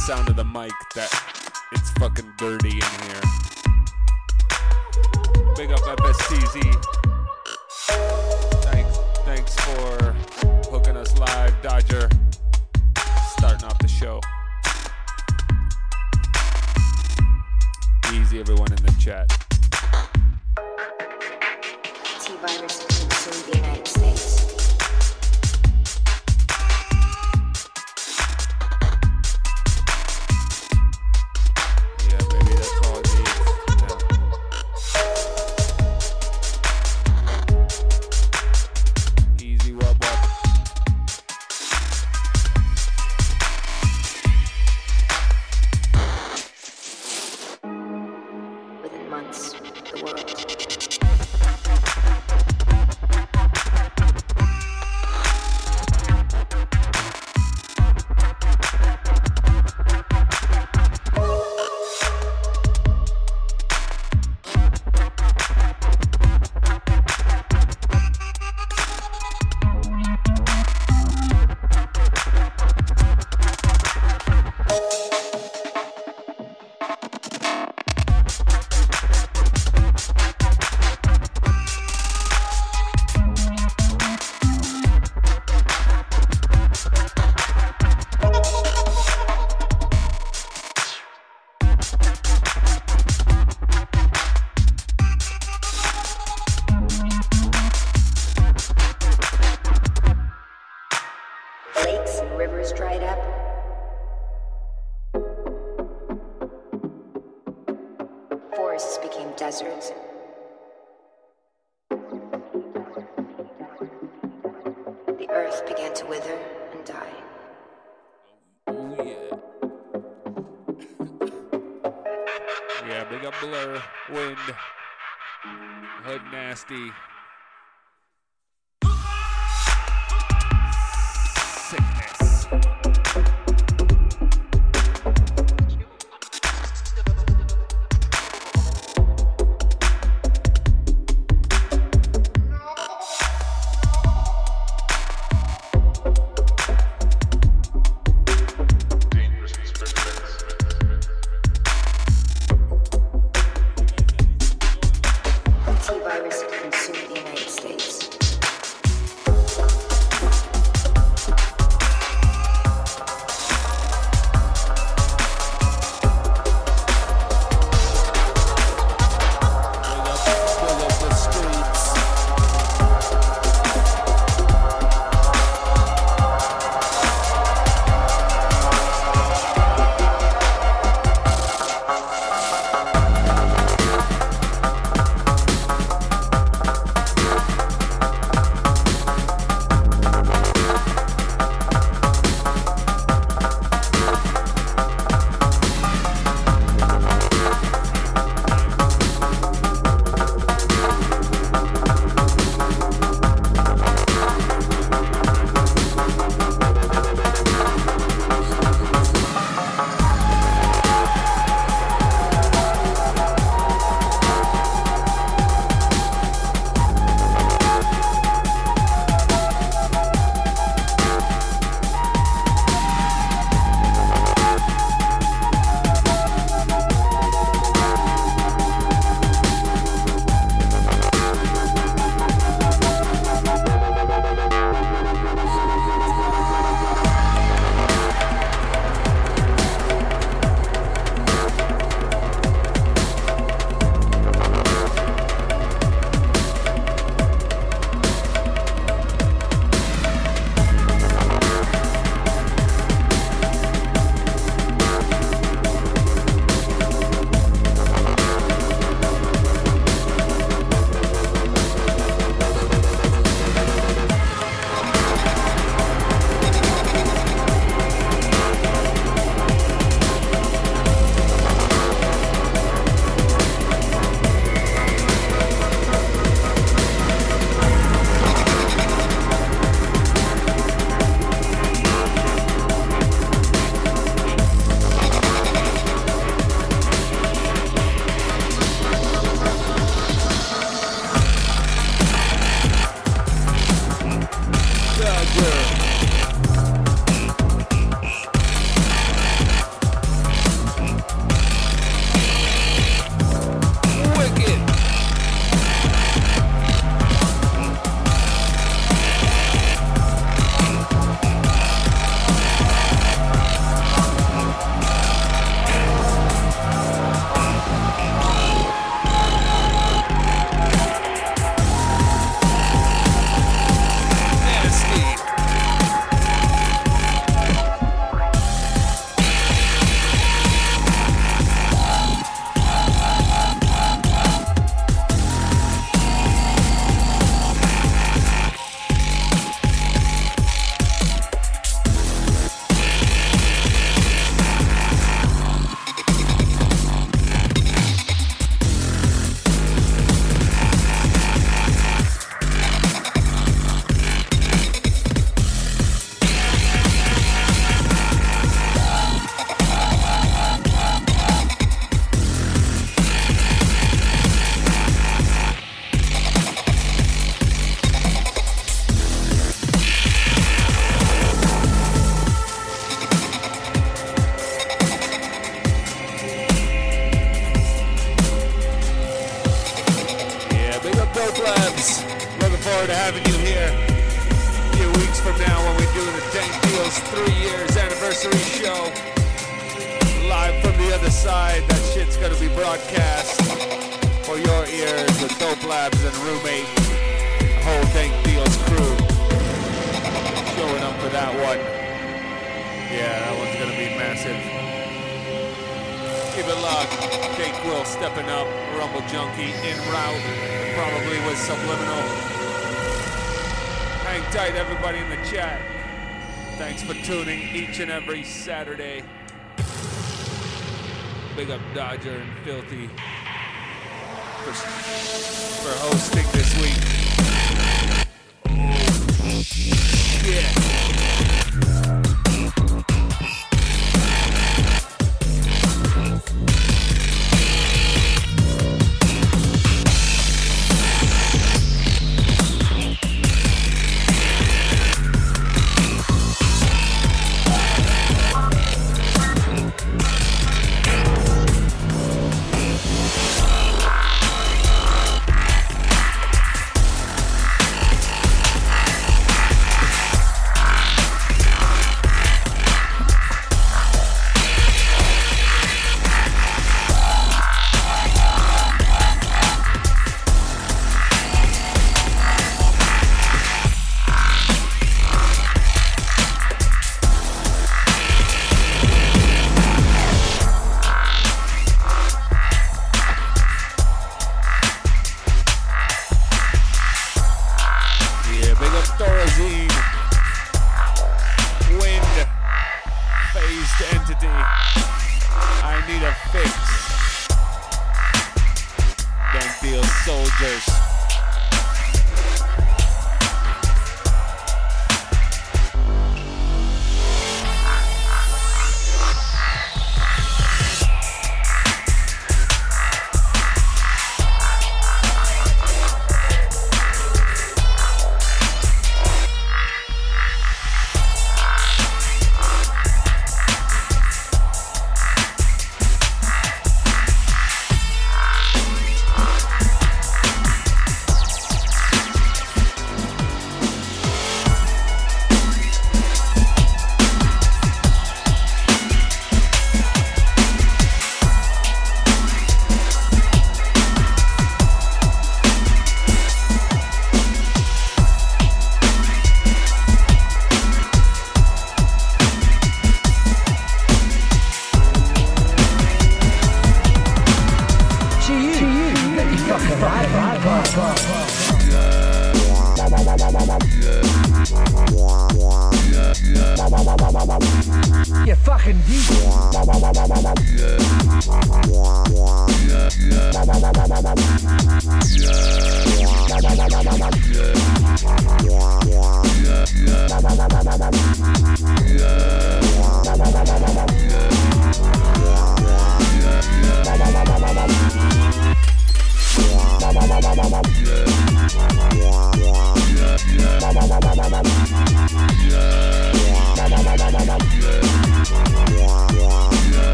sound of the mic that it's fucking dirty in here.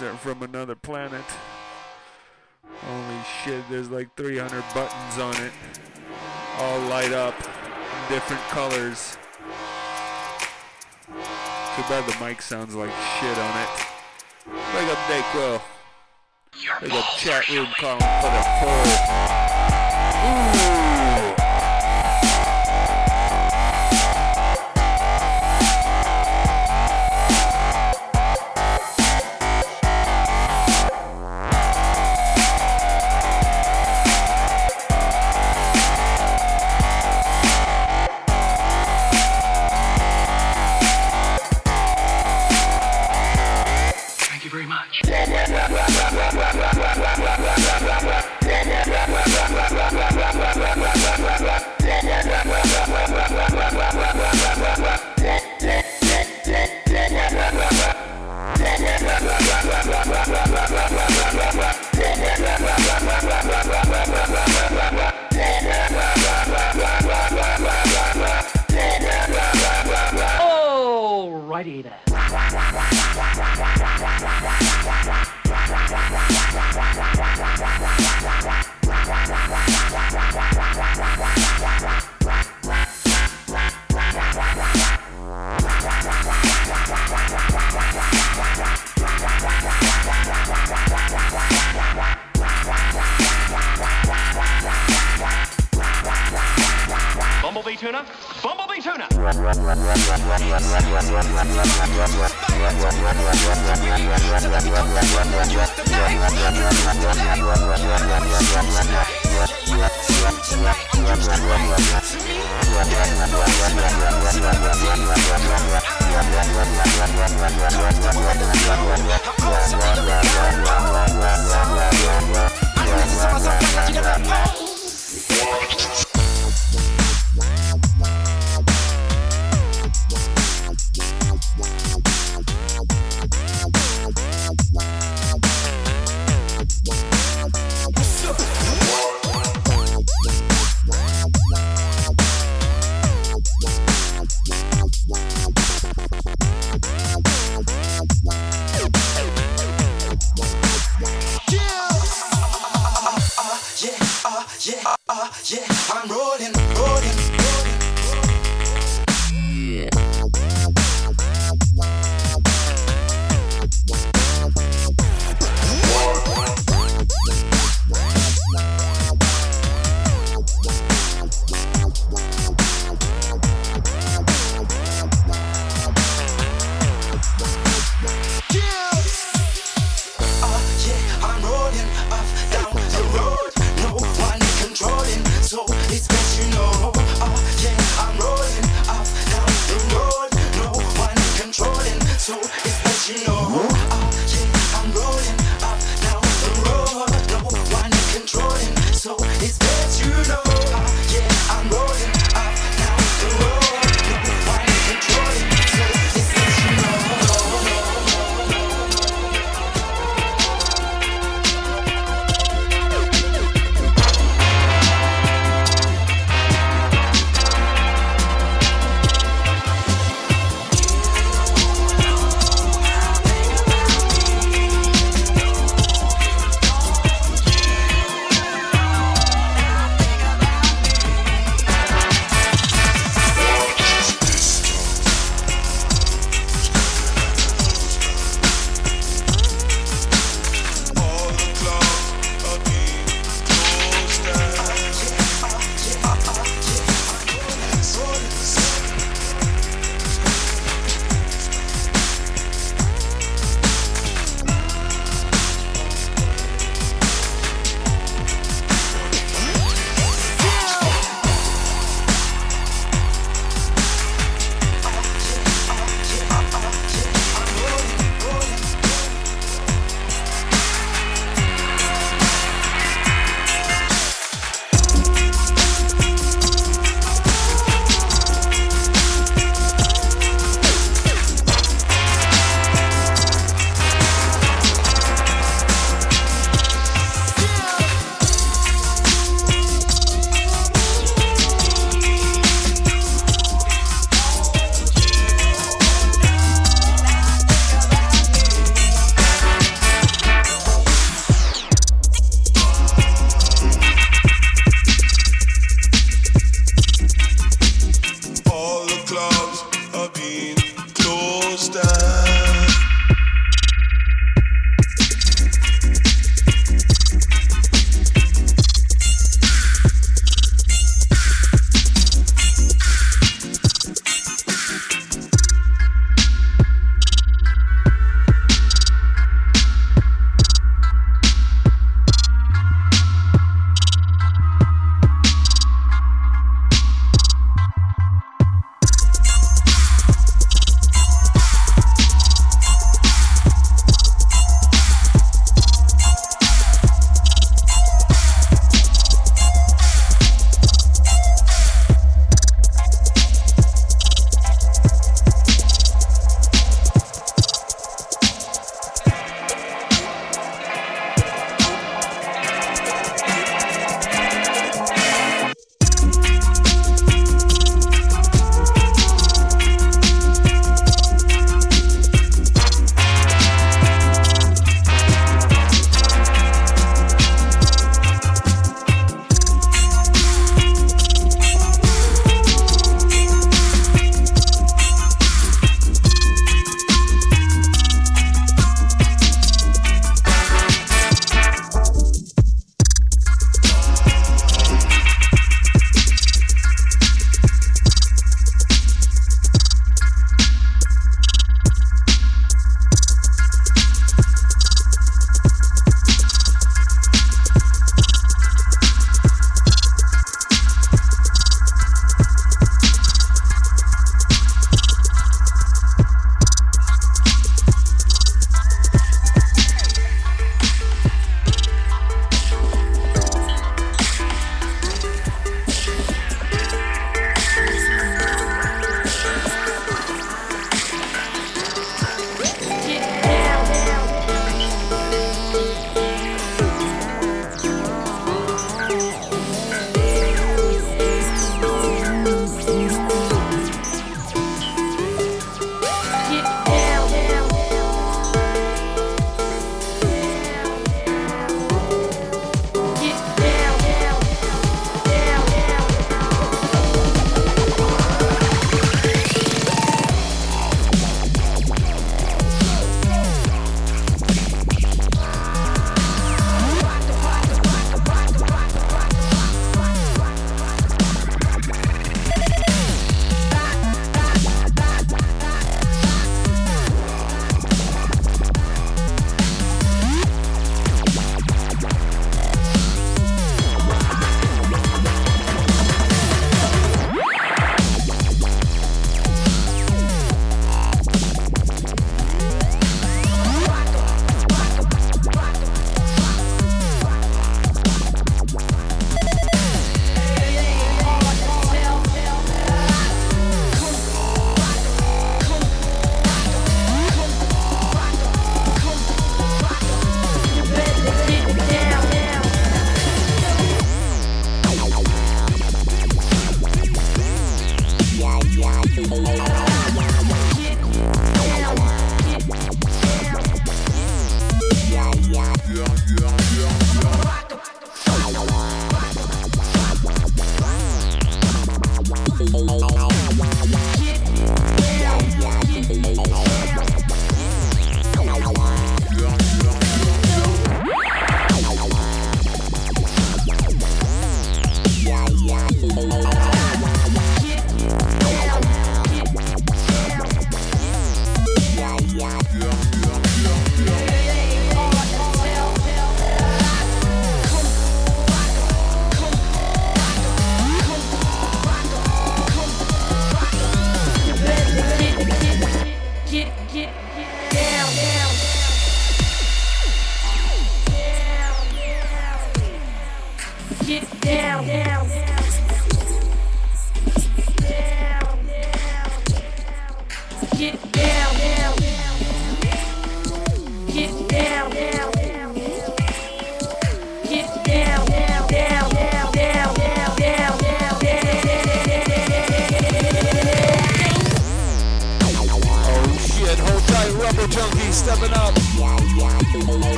Mixer from another planet. Holy shit, there's like 300 buttons on it. All light up in different colors. Too bad the mic sounds like shit on it. Big up Dayquil. Big a chat room calling for the poll. Ooh.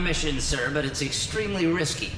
Mission, sir, but it's extremely risky.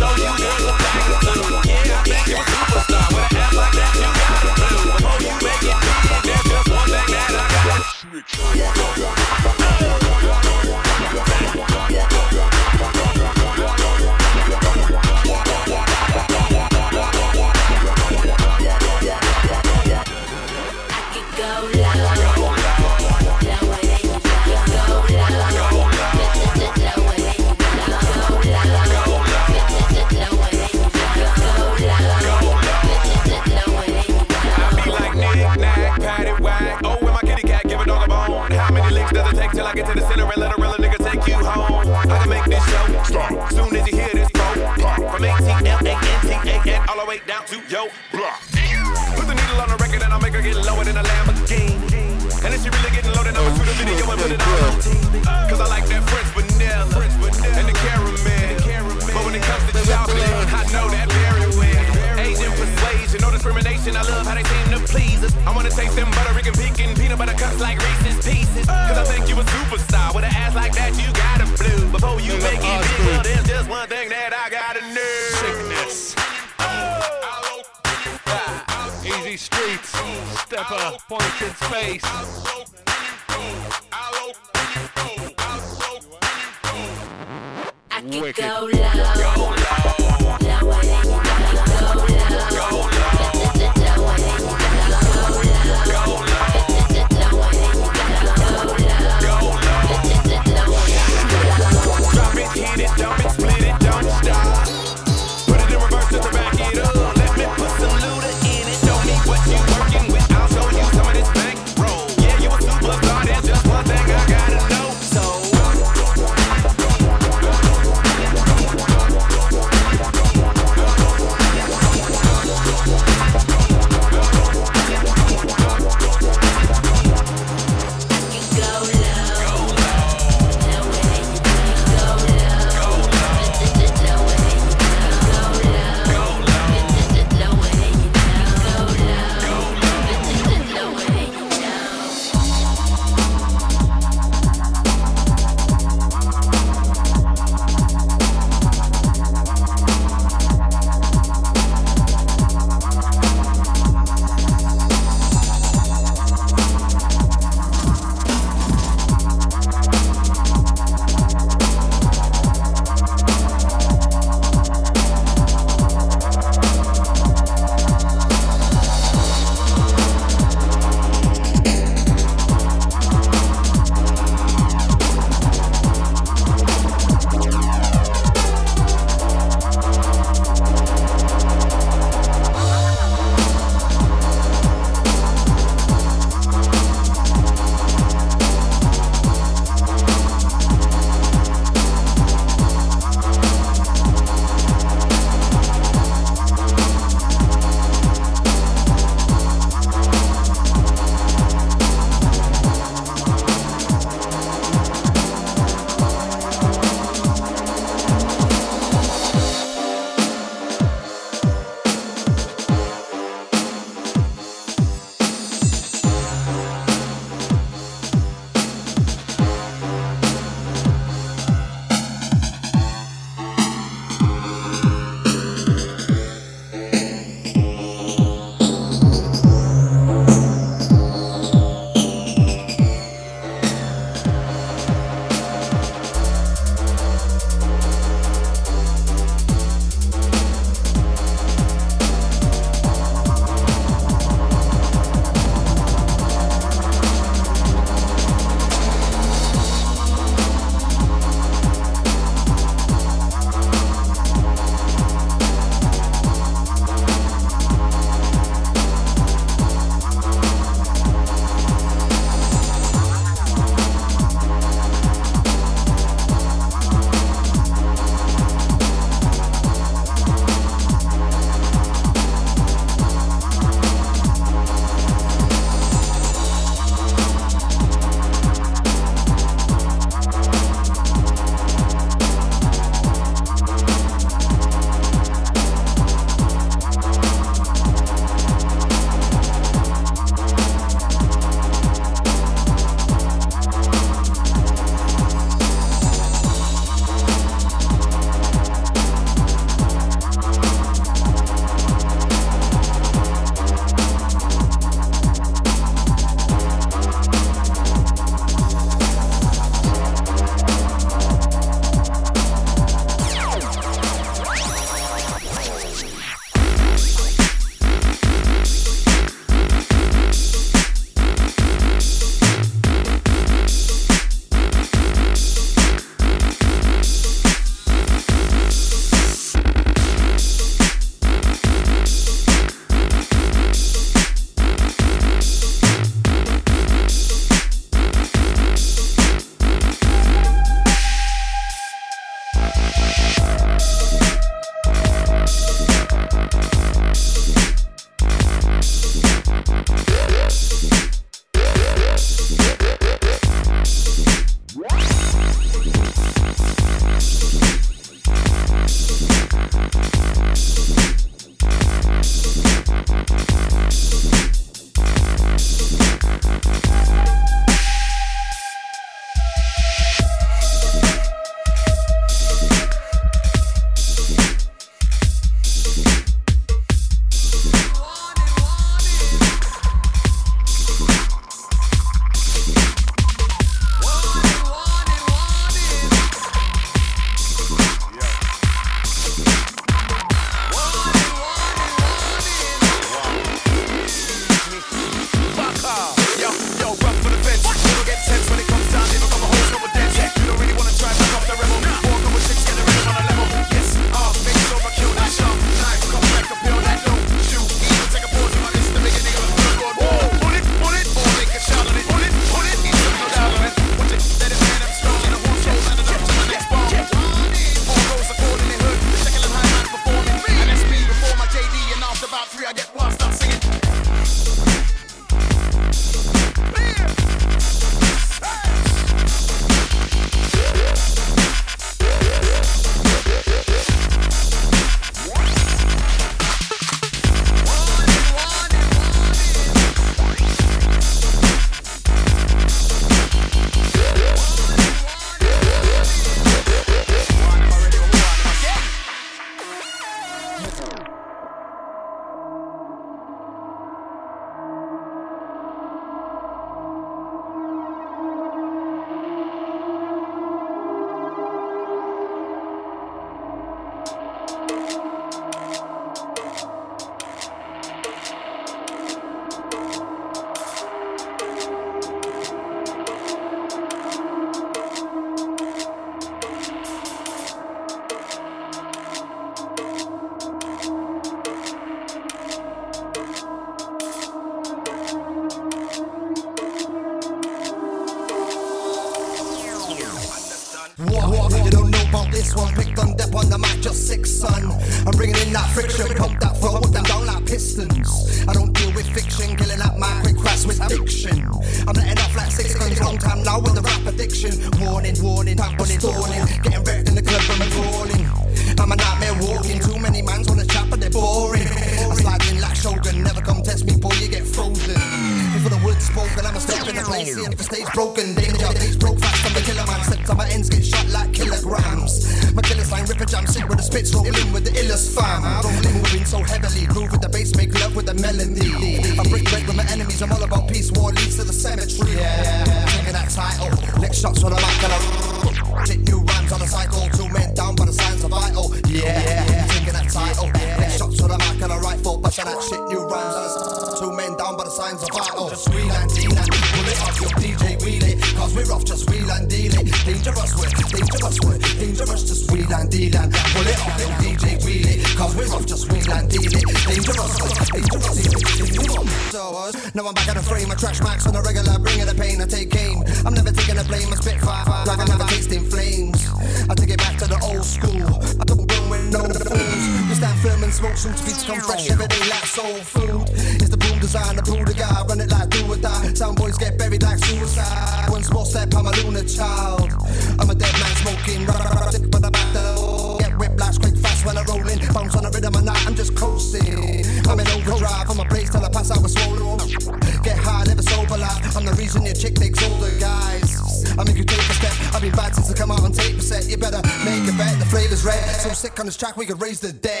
We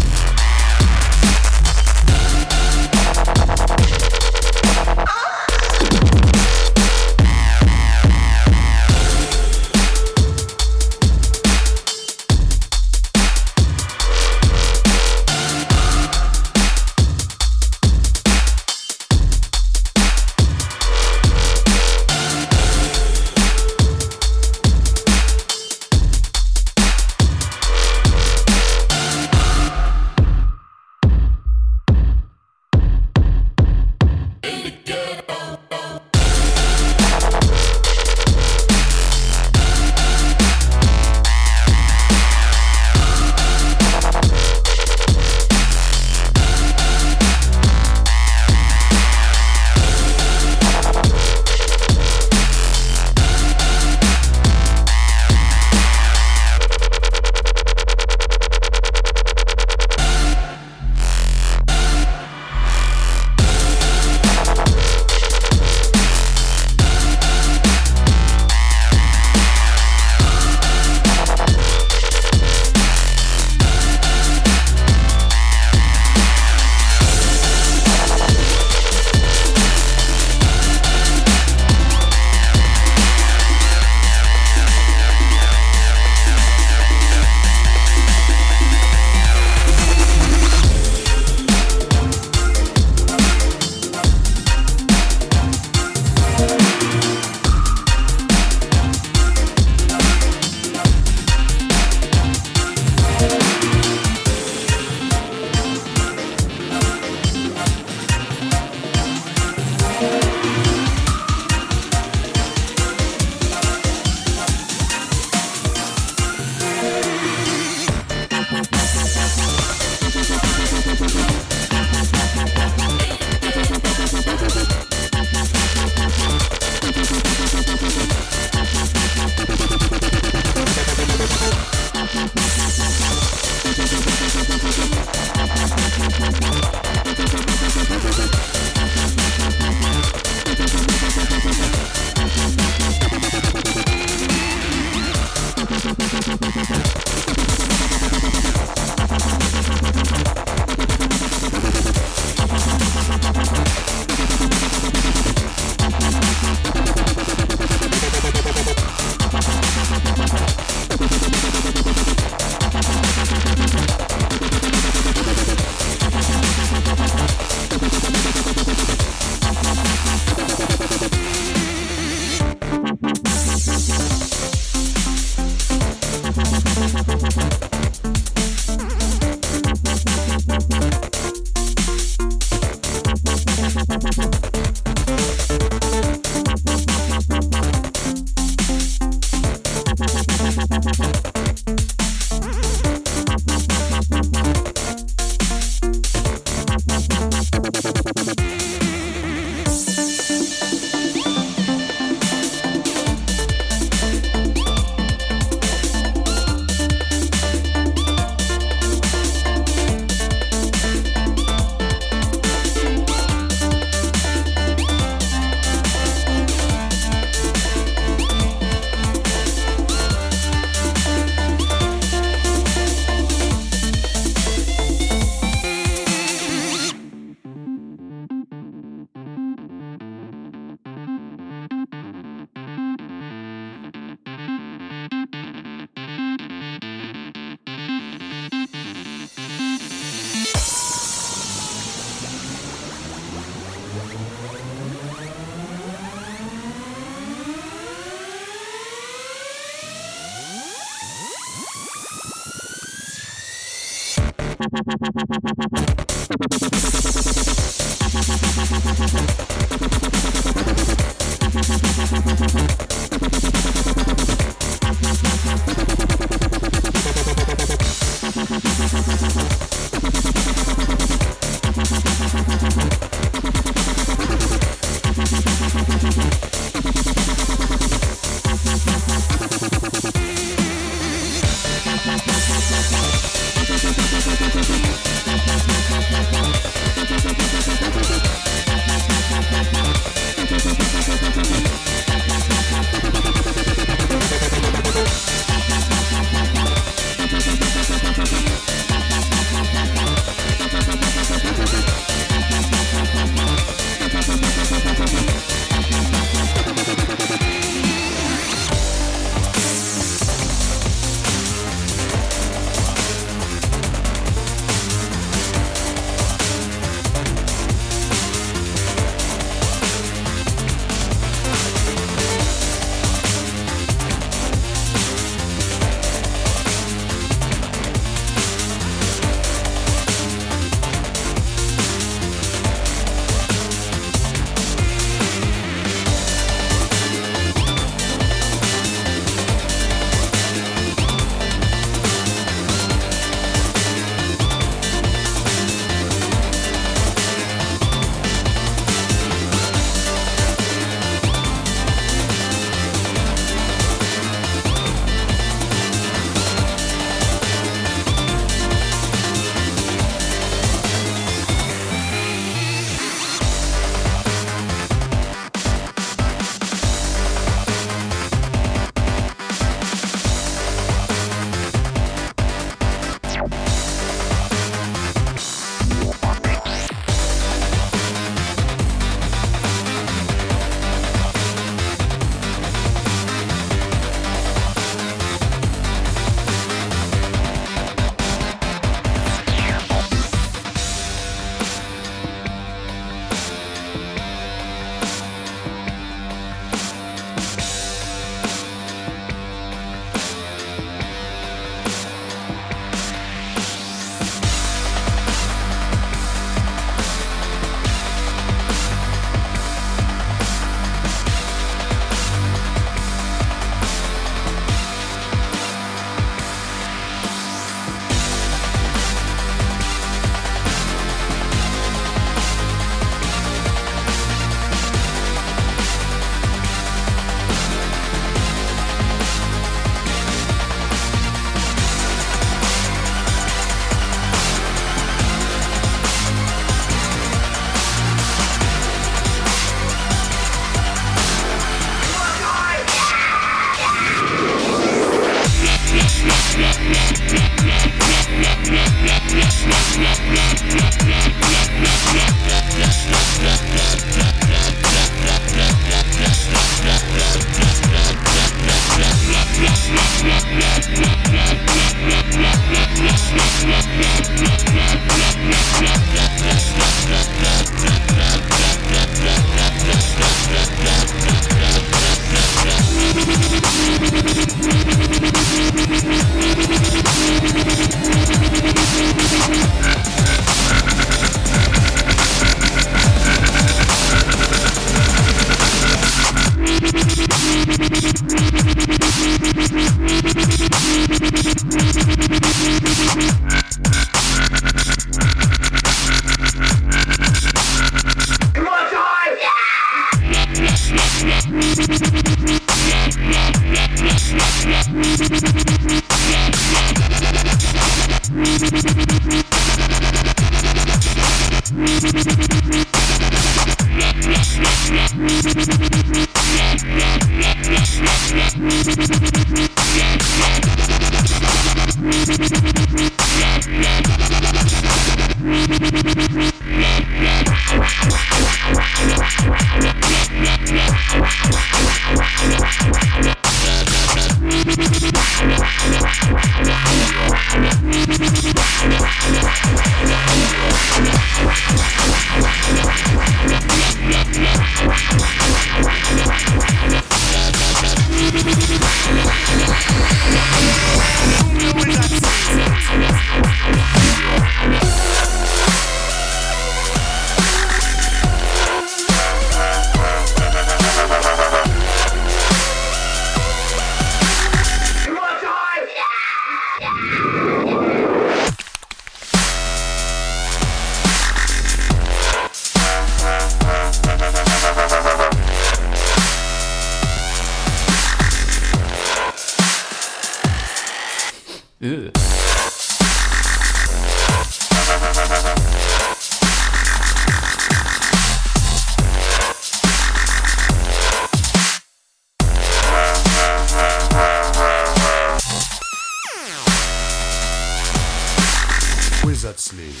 Wizard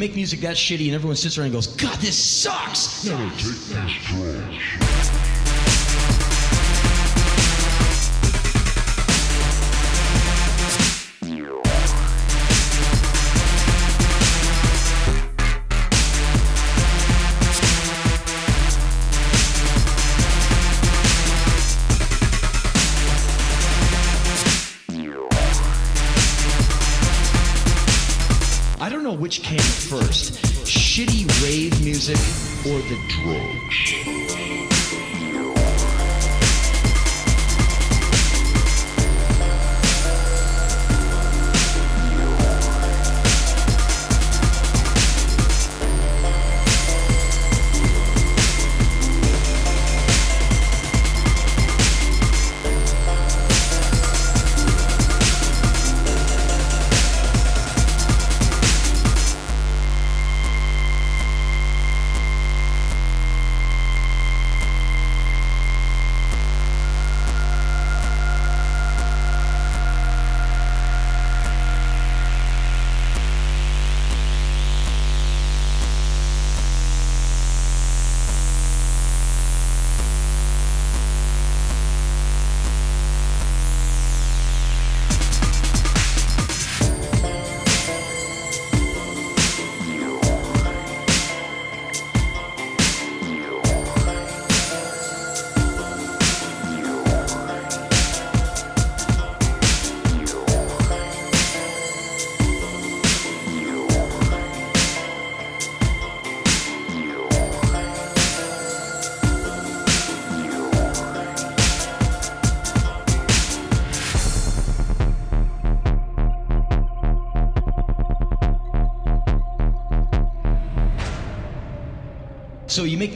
make music that shitty and everyone sits around and goes, God, this sucks! I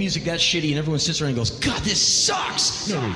music that shitty and everyone sits around and goes, God, this sucks! Yeah,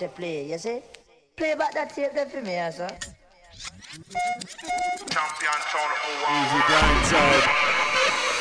to play, you see? Play back that tape there for me, sir. Champion Town of Easy grind time.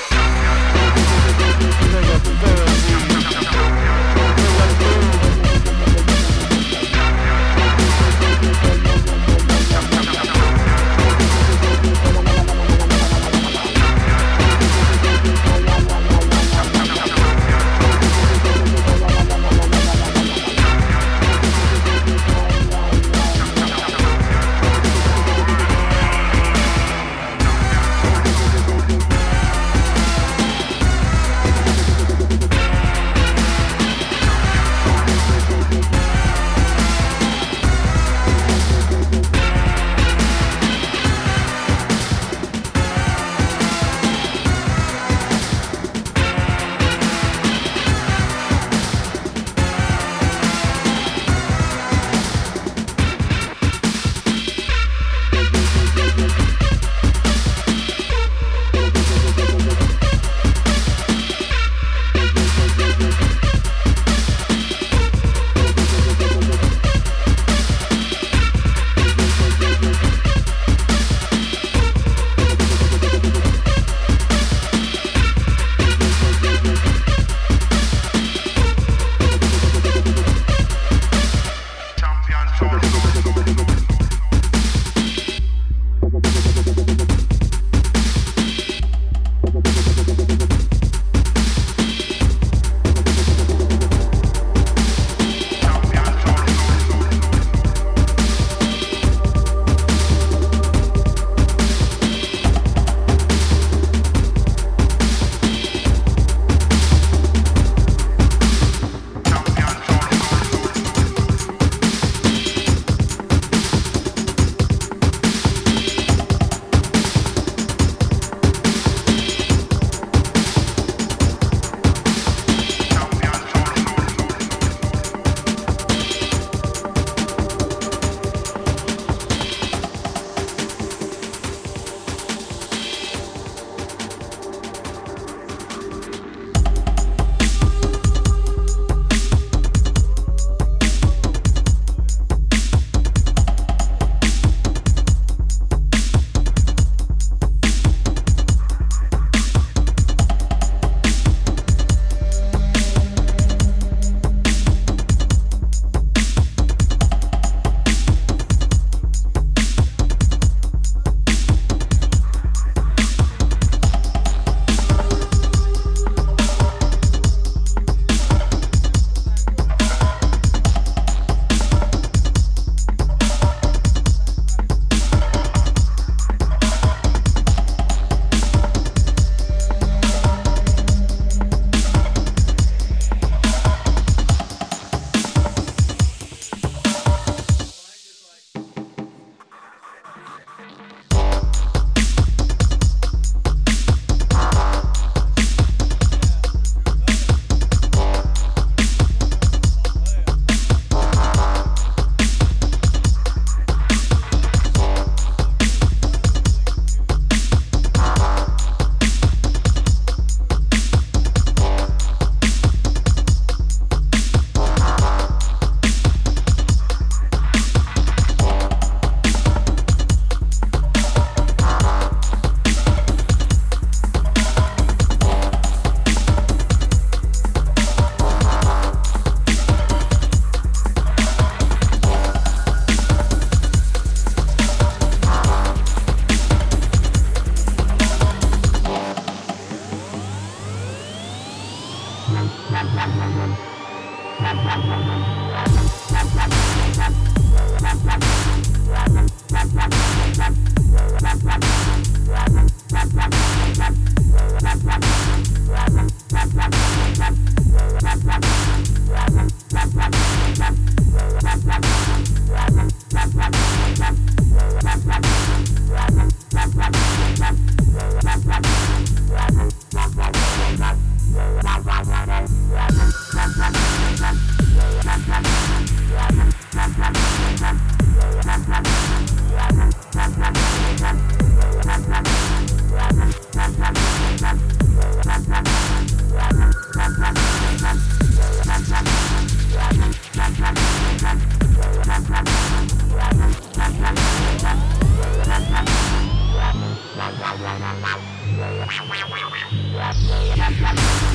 Yeah, yeah, yeah.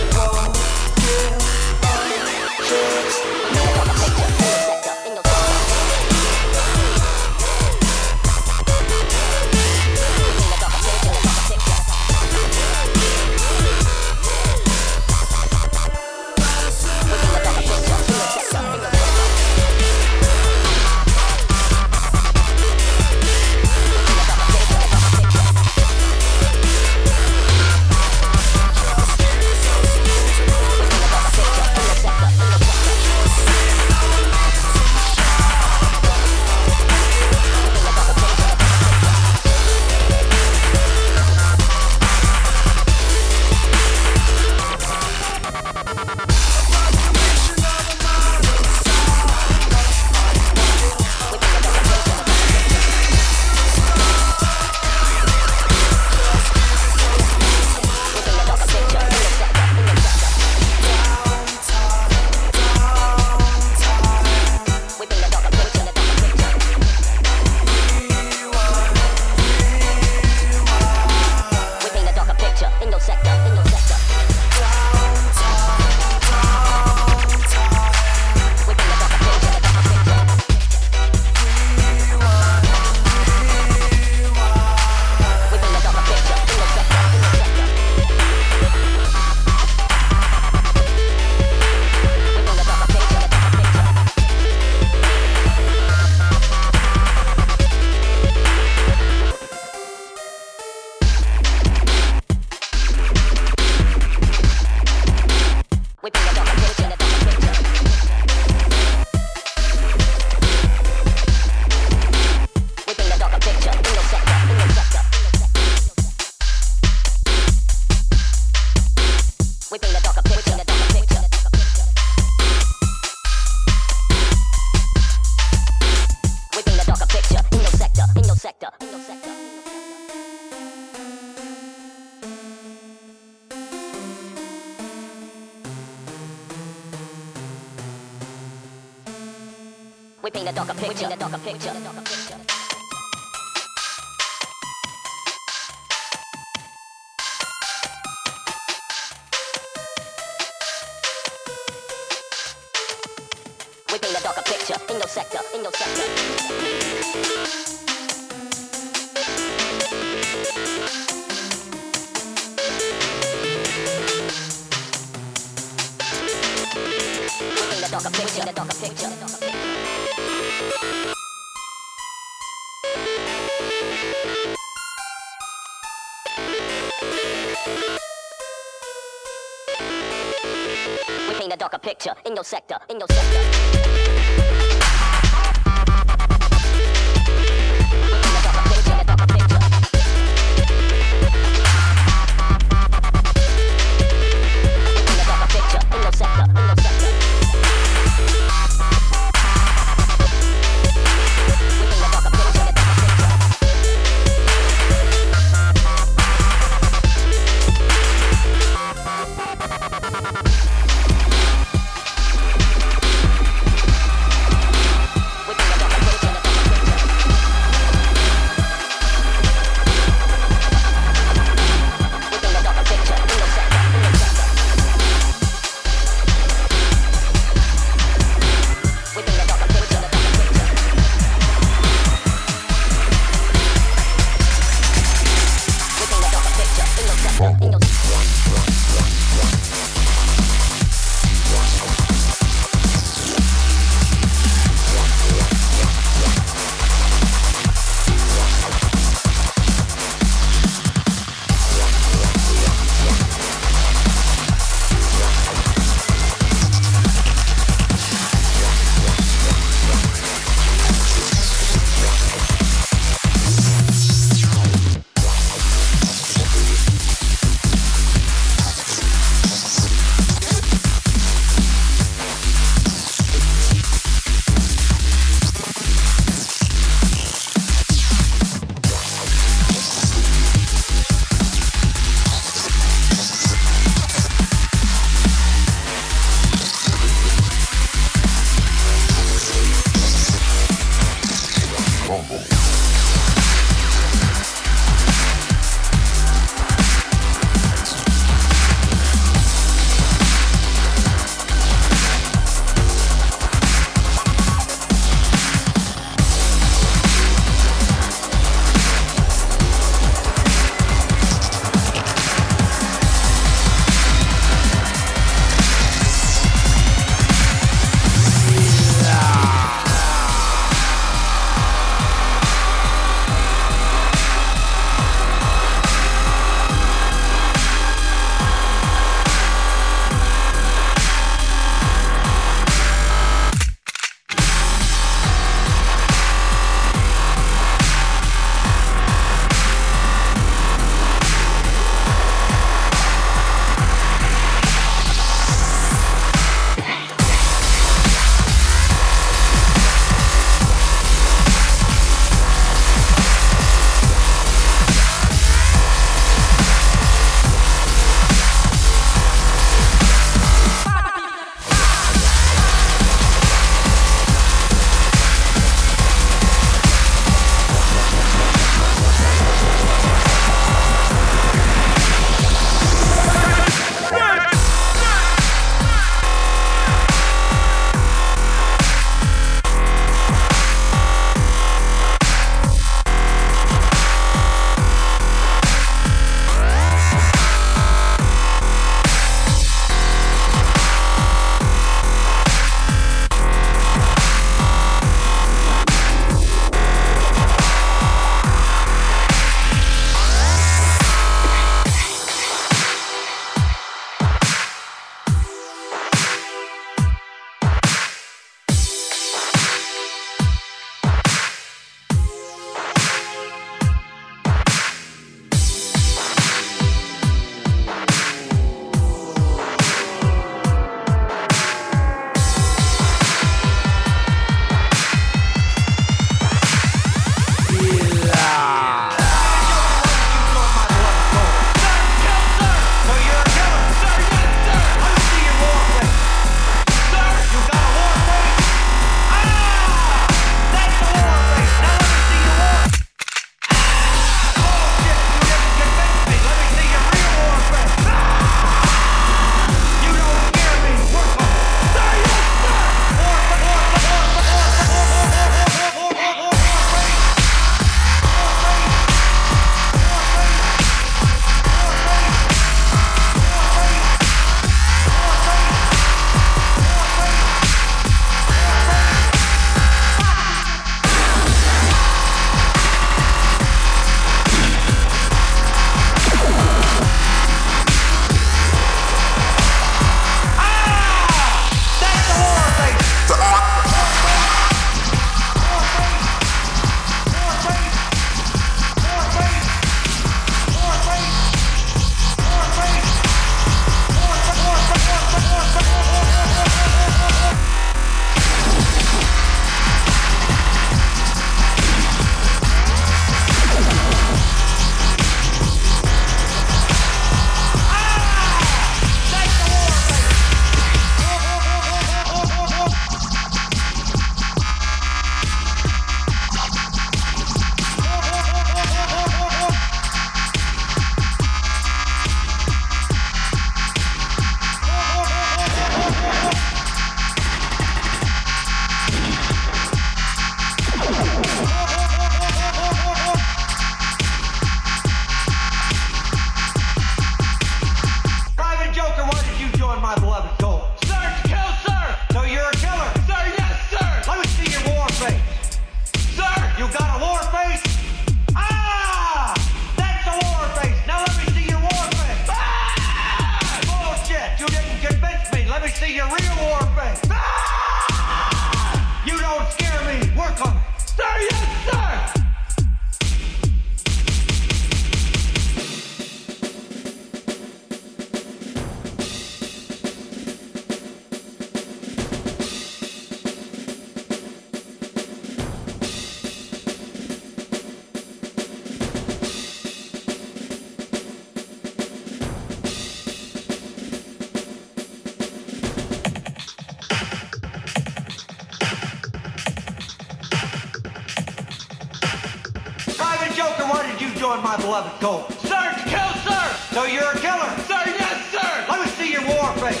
11 gold. Sir, kill, sir! So you're a killer? Sir, yes, sir! Let me see your war face.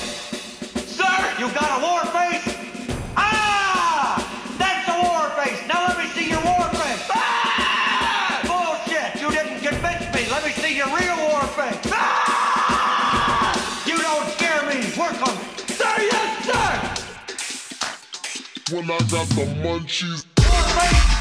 Sir! You got a war face? Ah! That's a war face! Now let me see your war face! Ah! Bullshit! You didn't convince me! Let me see your real war face! Ah! You don't scare me! Work on it! Sir, yes, sir! When I got the munchies. War face!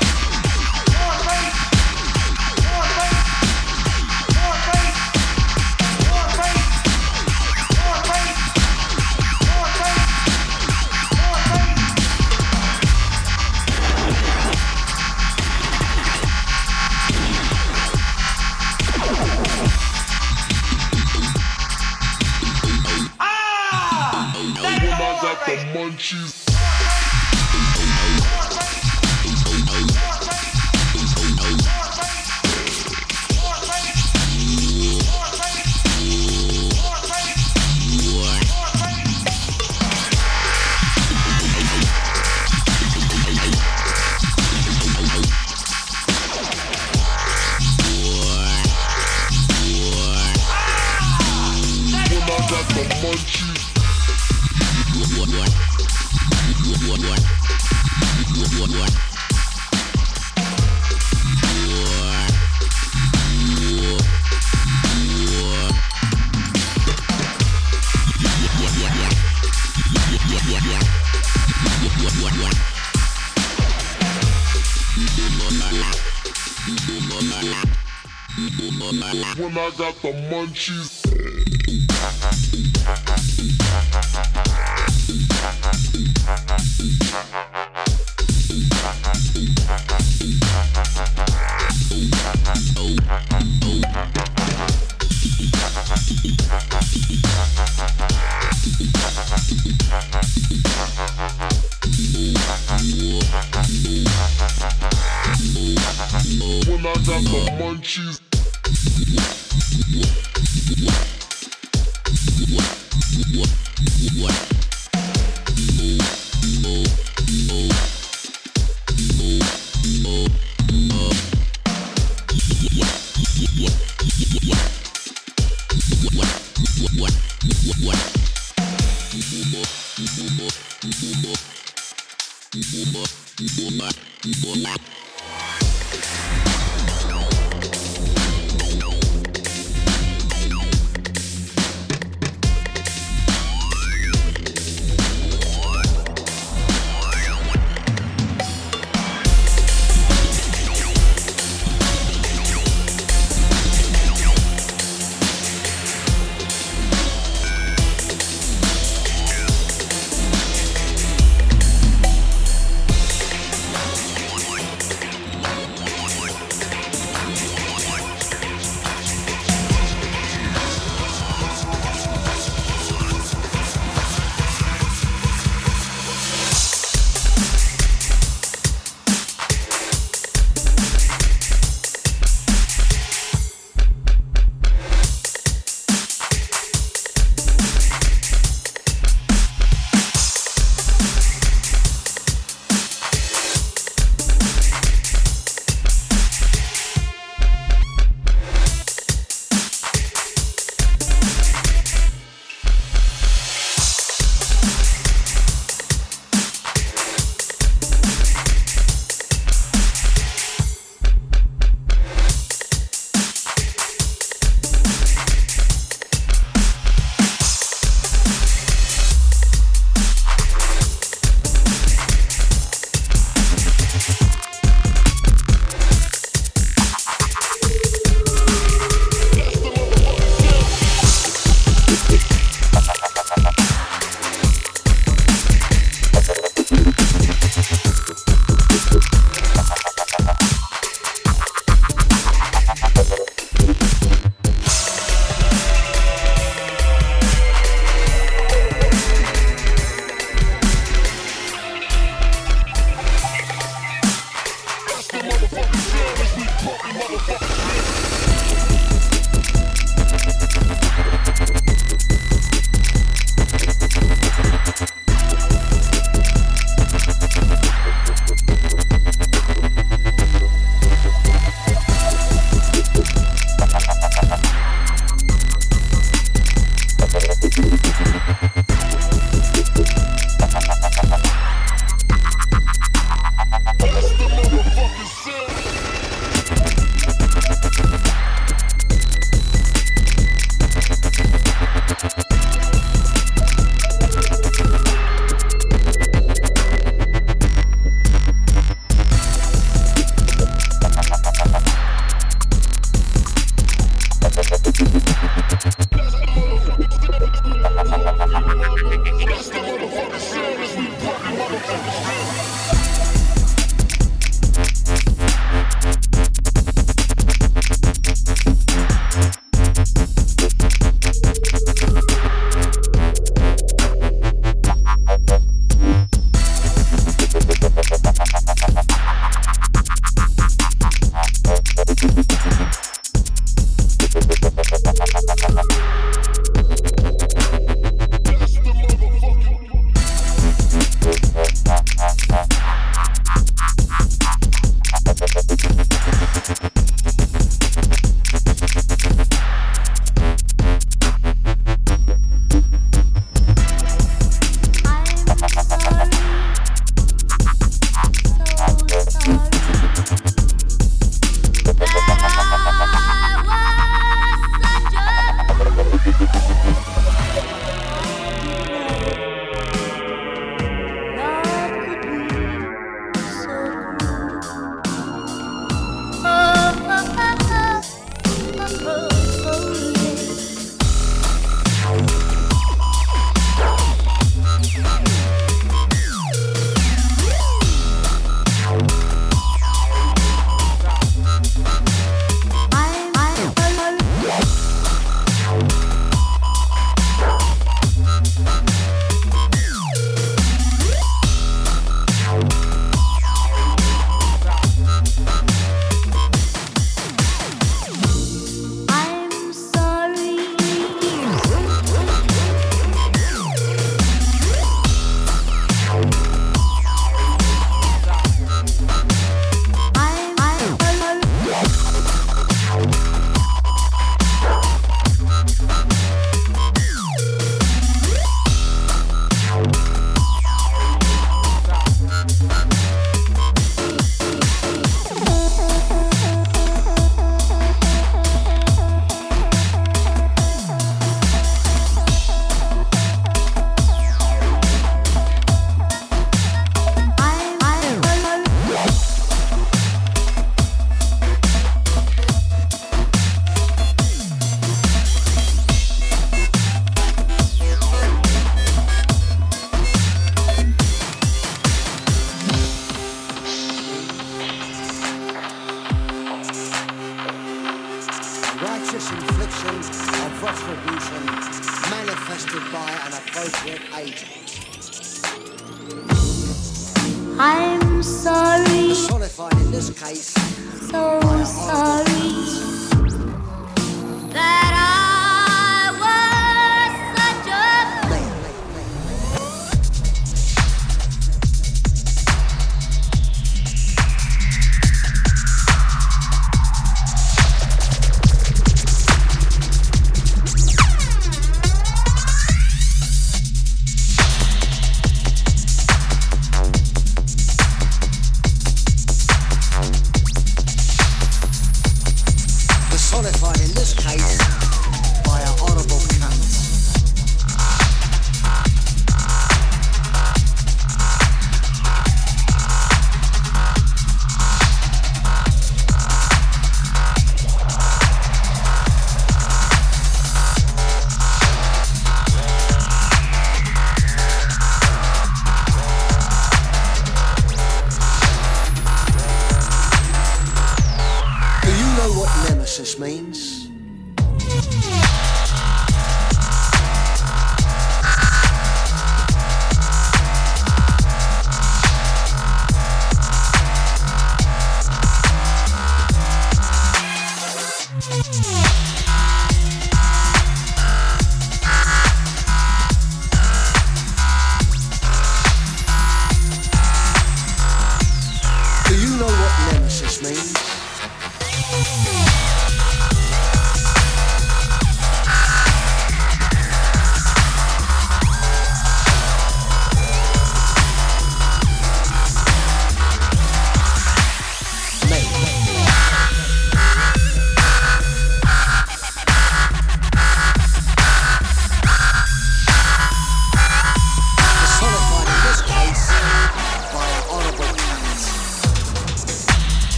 The the munchies.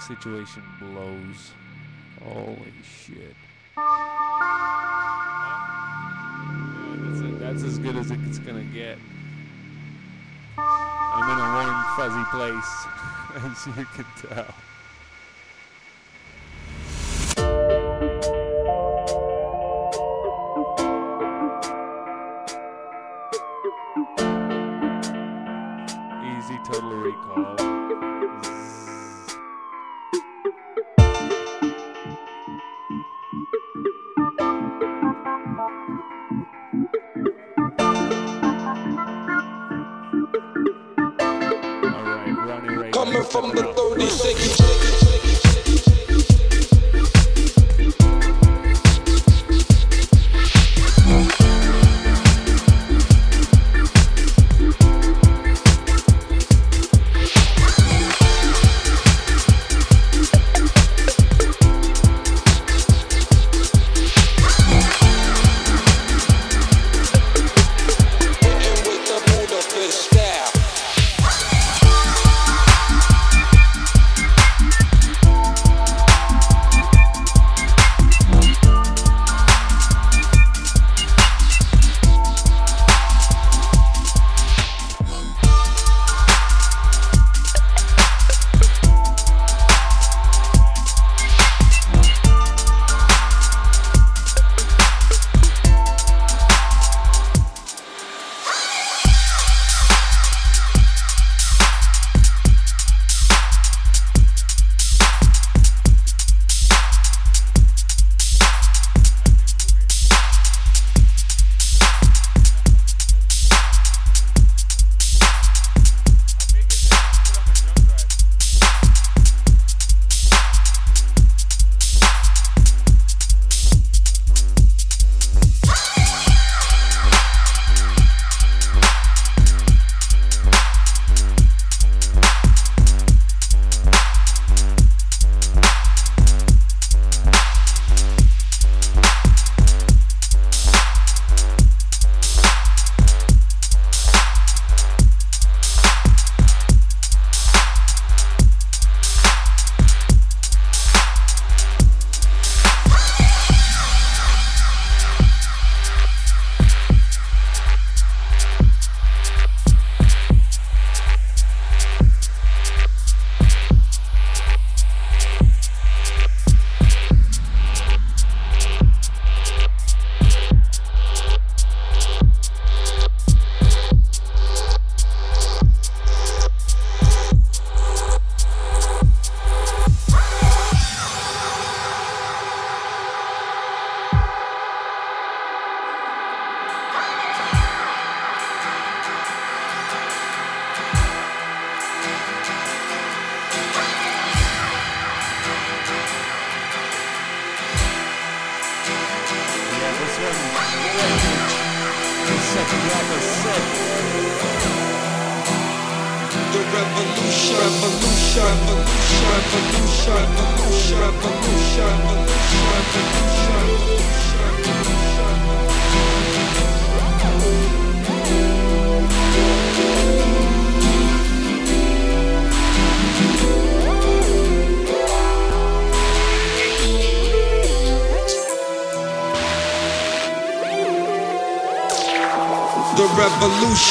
situation blows. Holy shit. That's, that's as good as it's gonna get. I'm in a warm, fuzzy place, as you can tell.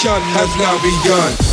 Revolution has now begun.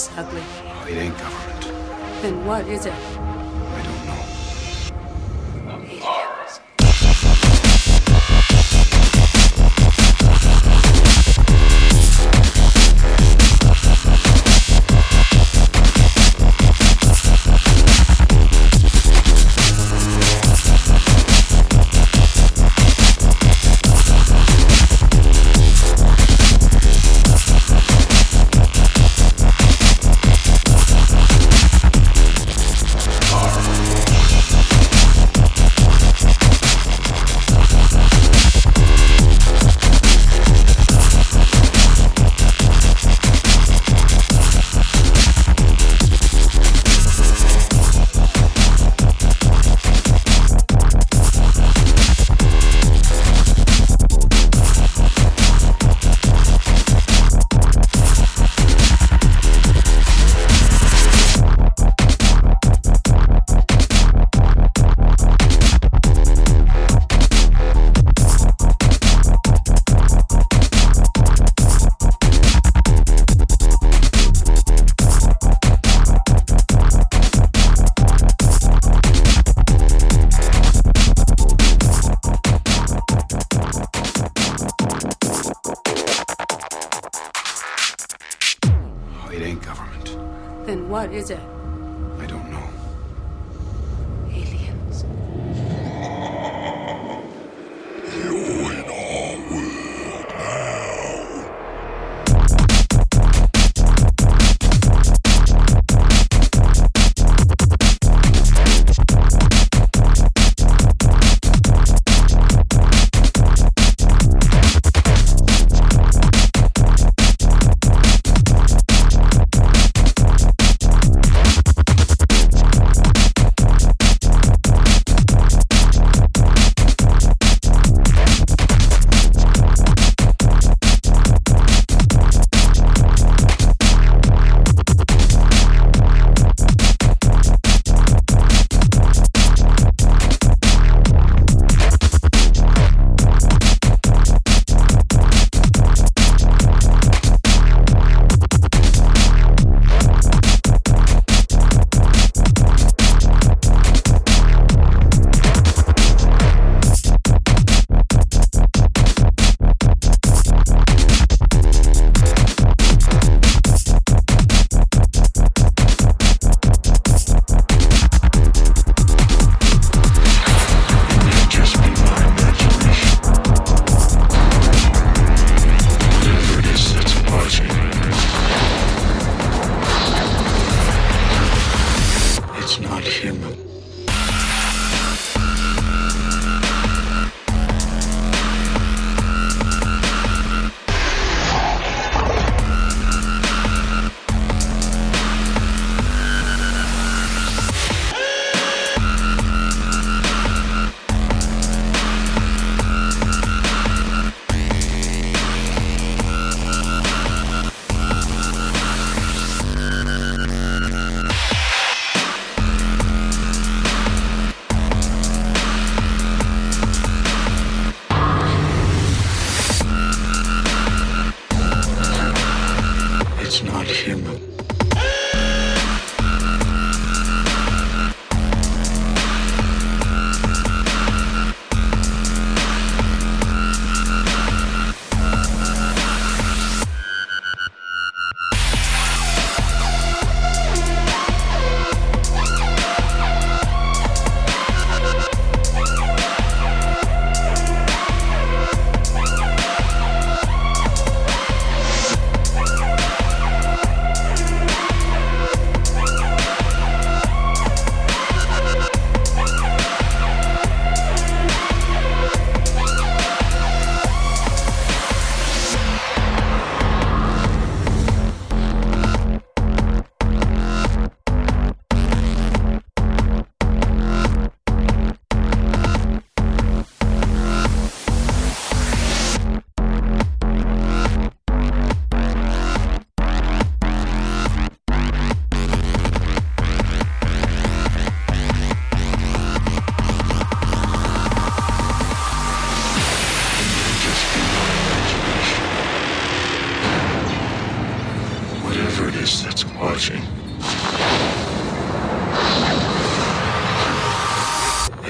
Something this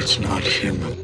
That's not human.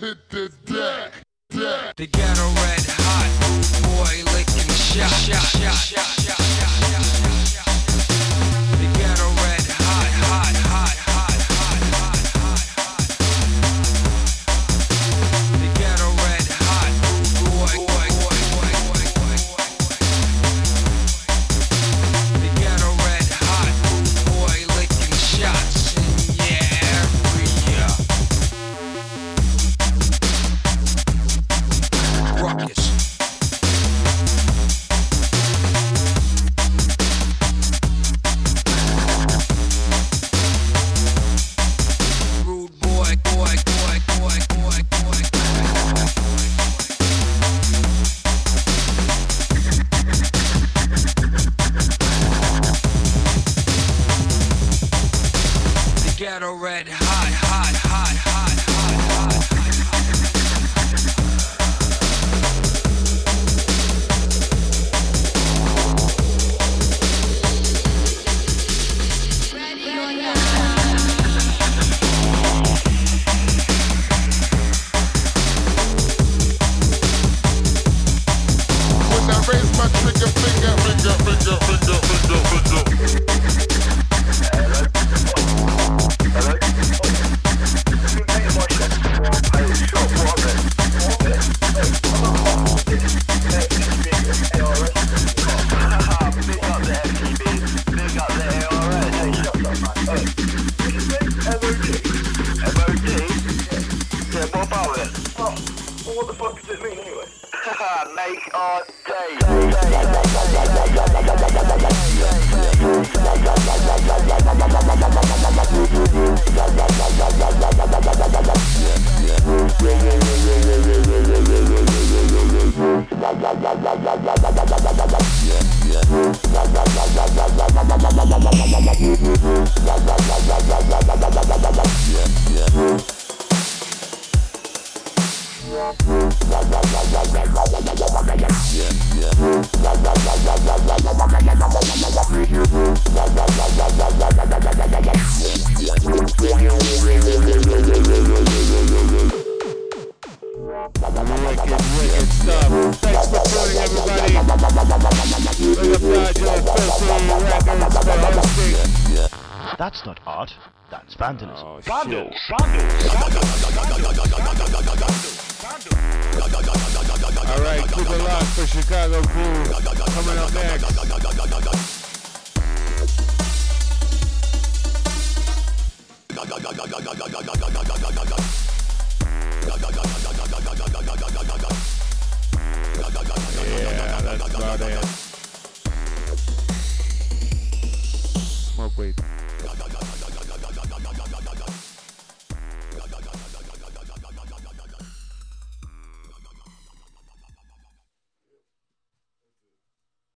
Niggas Fábio,